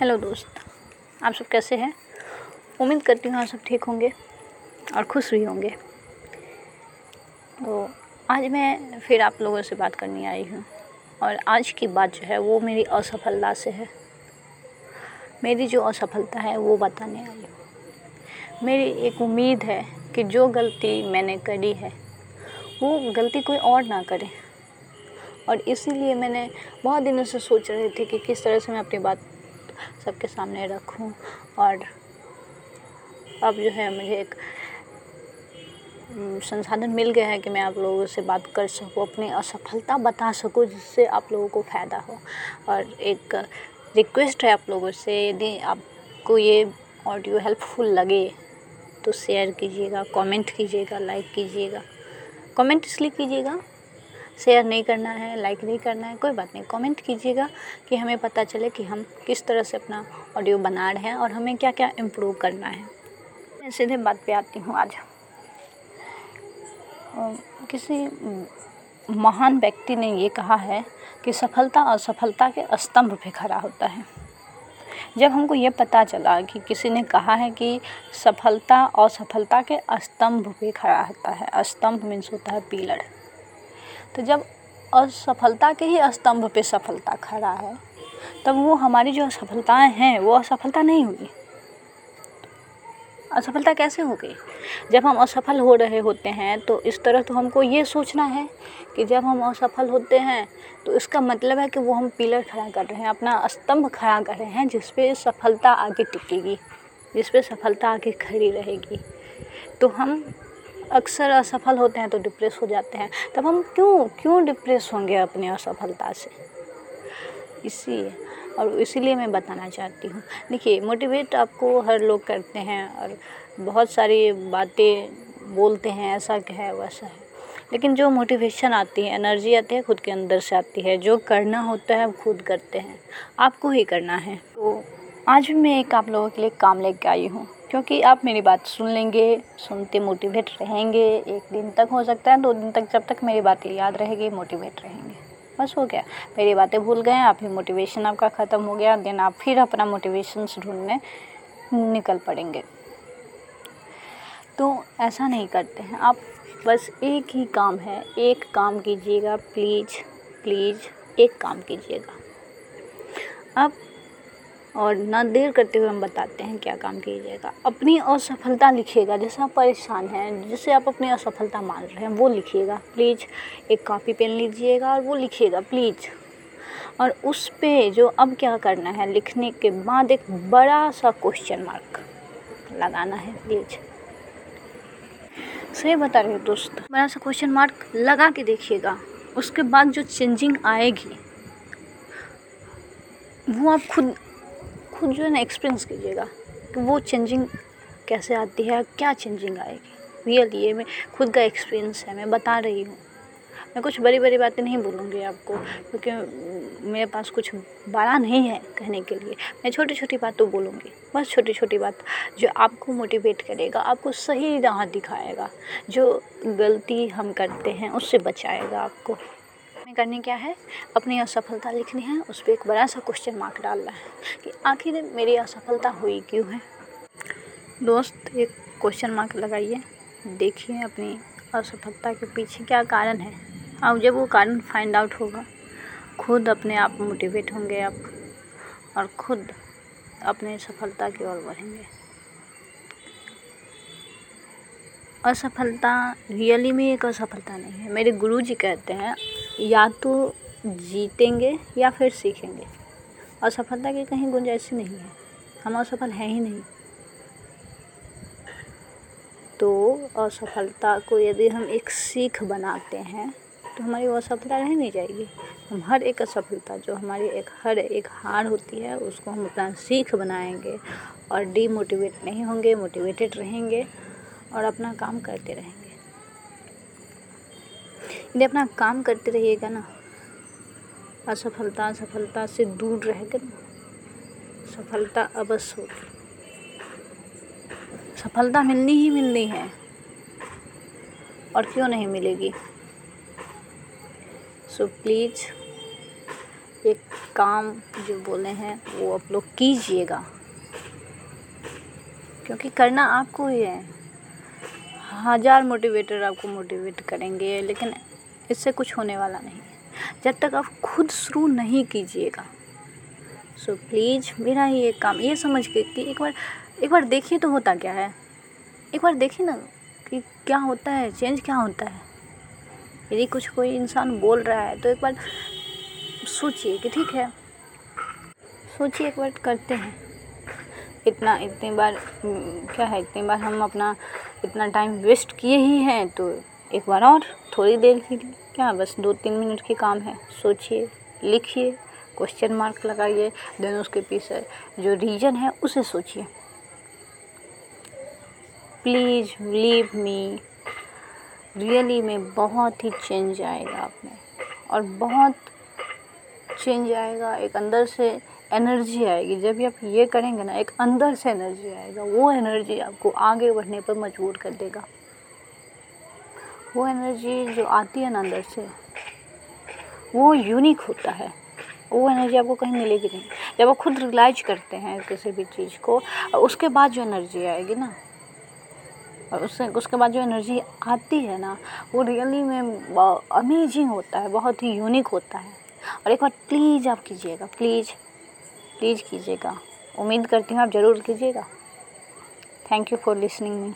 Hello दोस्त, आप सब कैसे हैं? उम्मीद करती हूँ आप सब ठीक होंगे और खुश भी होंगे। तो आज मैं फिर आप लोगों से बात करने आई हूँ और आज की बात जो है वो मेरी असफलता से है। मेरी जो असफलता है वो बताने आई हूँ। मेरी एक उम्मीद है कि जो गलती मैंने करी है, वो गलती कोई और ना करे। और इसीलिए मैंने बहुत दिनों से सोच रही थी कि किस तरह से मैं अपनी बात सबके सामने रखूँ और अब जो है मुझे एक संसाधन मिल गया है कि मैं आप लोगों से बात कर सकूँ, अपनी असफलता बता सकूँ, जिससे आप लोगों को फ़ायदा हो। और एक रिक्वेस्ट है आप लोगों से, यदि आपको ये ऑडियो हेल्पफुल लगे तो शेयर कीजिएगा कमेंट कीजिएगा लाइक कीजिएगा। कमेंट इसलिए कीजिएगा शेयर नहीं करना है लाइक नहीं करना है, कोई बात नहीं। कमेंट कीजिएगा कि हमें पता चले कि हम किस तरह से अपना ऑडियो बना रहे हैं और हमें क्या क्या इम्प्रूव करना है। मैं सीधे बात पे आती हूँ आज। किसी महान व्यक्ति ने ये कहा है कि सफलता असफलता के स्तंभ पे खड़ा होता है। जब हमको ये पता चला कि किसी ने कहा है कि सफलता, असफलता के स्तंभ पे खड़ा होता है, स्तंभ मीन्स होता है पिलर तो जब असफलता के ही स्तंभ पे सफलता खड़ा है, तब वो हमारी जो असफलताएँ हैं, वो असफलता नहीं हुई। असफलता कैसे हो गई? जब हम असफल हो रहे होते हैं तो इस तरह तो हमको ये सोचना है कि जब हम असफल होते हैं तो इसका मतलब है कि वो हम पिलर खड़ा कर रहे हैं, अपना स्तंभ खड़ा कर रहे हैं, जिस पे सफलता आगे टिकेगी, जिस पे सफलता आगे खड़ी रहेगी। तो हम अक्सर असफल होते हैं तो डिप्रेस हो जाते हैं। तब हम क्यों क्यों डिप्रेस होंगे अपने असफलता से? इसी और इसीलिए मैं बताना चाहती हूँ। देखिए मोटिवेट आपको हर लोग करते हैं और बहुत सारी बातें बोलते हैं, ऐसा है, वैसा है। लेकिन जो मोटिवेशन आती है एनर्जी आती है, खुद के अंदर से आती है। जो करना होता है खुद करते हैं। आपको ही करना है। तो आज भी मैं एक आप लोगों के लिए काम लेके आई हूँ, क्योंकि आप मेरी बात सुन लेंगे, सुनते मोटिवेट रहेंगे, एक दिन तक हो सकता है, दो दिन तक जब तक मेरी बातें याद रहेगी मोटिवेट रहेंगे। बस हो गया। मेरी बातें भूल गए, आप ही मोटिवेशन आपका ख़त्म हो गया देन आप फिर अपना मोटिवेशन ढूँढने निकल पड़ेंगे। तो ऐसा नहीं करते हैं। आप बस एक ही काम है, एक काम कीजिएगा प्लीज़ प्लीज़ एक काम कीजिएगा। आप और ना देर करते हुए हम बताते हैं क्या काम कीजिएगा अपनी असफलता लिखिएगा, जैसे आप परेशान हैं, जिसे आप अपनी असफलता मान रहे हैं, वो लिखिएगा प्लीज़ एक कॉपी पेन लीजिएगा और वो लिखिएगा प्लीज़ और उस पे जो अब क्या करना है, लिखने के बाद एक बड़ा सा क्वेश्चन मार्क लगाना है प्लीज़ सही बता रहे हो दोस्त, बड़ा सा क्वेश्चन मार्क लगा के देखिएगा, उसके बाद जो चेंजिंग आएगी, वो आप खुद खुद जो है ना एक्सपीरियंस कीजिएगा कि वो चेंजिंग कैसे आती है, क्या चेंजिंग आएगी। रियल ये मैं खुद का एक्सपीरियंस है, मैं बता रही हूँ। मैं कुछ बड़ी बड़ी बातें नहीं बोलूँगी आपको, क्योंकि मेरे पास कुछ बड़ा नहीं है कहने के लिए। मैं छोटी छोटी बातों बोलूँगी, बस छोटी छोटी बात जो आपको मोटिवेट करेगा, आपको सही राह दिखाएगा, जो गलती हम करते हैं उससे बचाएगा आपको। में करनी क्या है? अपनी असफलता लिखनी है, उस पर एक बड़ा सा क्वेश्चन मार्क डालना है कि आखिर मेरी असफलता हुई क्यों है? दोस्त, एक क्वेश्चन मार्क लगाइए। देखिए अपनी असफलता के पीछे क्या कारण है। अब जब वो कारण फाइंड आउट होगा। खुद अपने आप मोटिवेट होंगे आप और खुद अपने सफलता की ओर बढ़ेंगे। असफलता रियली में एक असफलता नहीं है। मेरे गुरुजी कहते हैं या तो जीतेंगे या फिर सीखेंगे। असफलता की कहीं गुंजाइश नहीं है। हम असफल हैं ही नहीं। तो असफलता को यदि हम एक सीख बनाते हैं तो हमारी वो असफलता रह नहीं जाएगी। हम हर एक असफलता, जो हमारी एक, हर एक हार होती है, उसको हम अपना सीख बनाएँगे और डीमोटिवेट नहीं होंगे मोटिवेटेड रहेंगे और अपना काम करते रहेंगे। यदि अपना काम करते रहिएगा ना। असफलता सफलता से दूर रहकर सफलता अवश्य होगी। सफलता मिलनी ही मिलनी है और क्यों नहीं मिलेगी? सो so, प्लीज़ एक काम जो बोले हैं वो आप लोग कीजिएगा। क्योंकि करना आपको ही है। हज़ार मोटिवेटर आपको मोटिवेट करेंगे लेकिन इससे कुछ होने वाला नहीं जब तक आप खुद शुरू नहीं कीजिएगा। सो प्लीज़ मेरा ये काम, ये समझ के कि एक बार एक बार देखिए तो होता क्या है। एक बार देखिए ना कि क्या होता है चेंज क्या होता है। यदि कुछ कोई इंसान बोल रहा है तो एक बार सोचिए कि ठीक है। सोचिए एक बार करते हैं। इतना, इतनी बार, क्या है, इतनी बार हम अपना, इतना टाइम वेस्ट किए ही हैं तो एक बार और, थोड़ी देर के लिए। क्या बस दो तीन मिनट के काम है? सोचिए, लिखिए क्वेश्चन मार्क लगाइए देन उसके पीछे जो रीज़न है, उसे सोचिए। प्लीज़ लीव मी रियली में बहुत ही चेंज आएगा आप में और बहुत चेंज आएगा, एक अंदर से एनर्जी आएगी। जब आप ये करेंगे ना, एक अंदर से एनर्जी आएगा। वो एनर्जी आपको आगे बढ़ने पर मजबूर कर देगा। वो एनर्जी जो आती है ना अंदर से, वो यूनिक होता है। वो एनर्जी आपको कहीं मिलेगी नहीं। जब आप खुद रिलाइज करते हैं किसी भी चीज़ को, उसके बाद जो एनर्जी आएगी ना, और उससे, उसके बाद जो एनर्जी आती है ना, वो रियली में अमेजिंग होता है, बहुत ही यूनिक होता है। और एक बार प्लीज़ आप कीजिएगा प्लीज़ प्लीज़ कीजिएगा। उम्मीद करती हूँ आप ज़रूर कीजिएगा। Thank you for listening me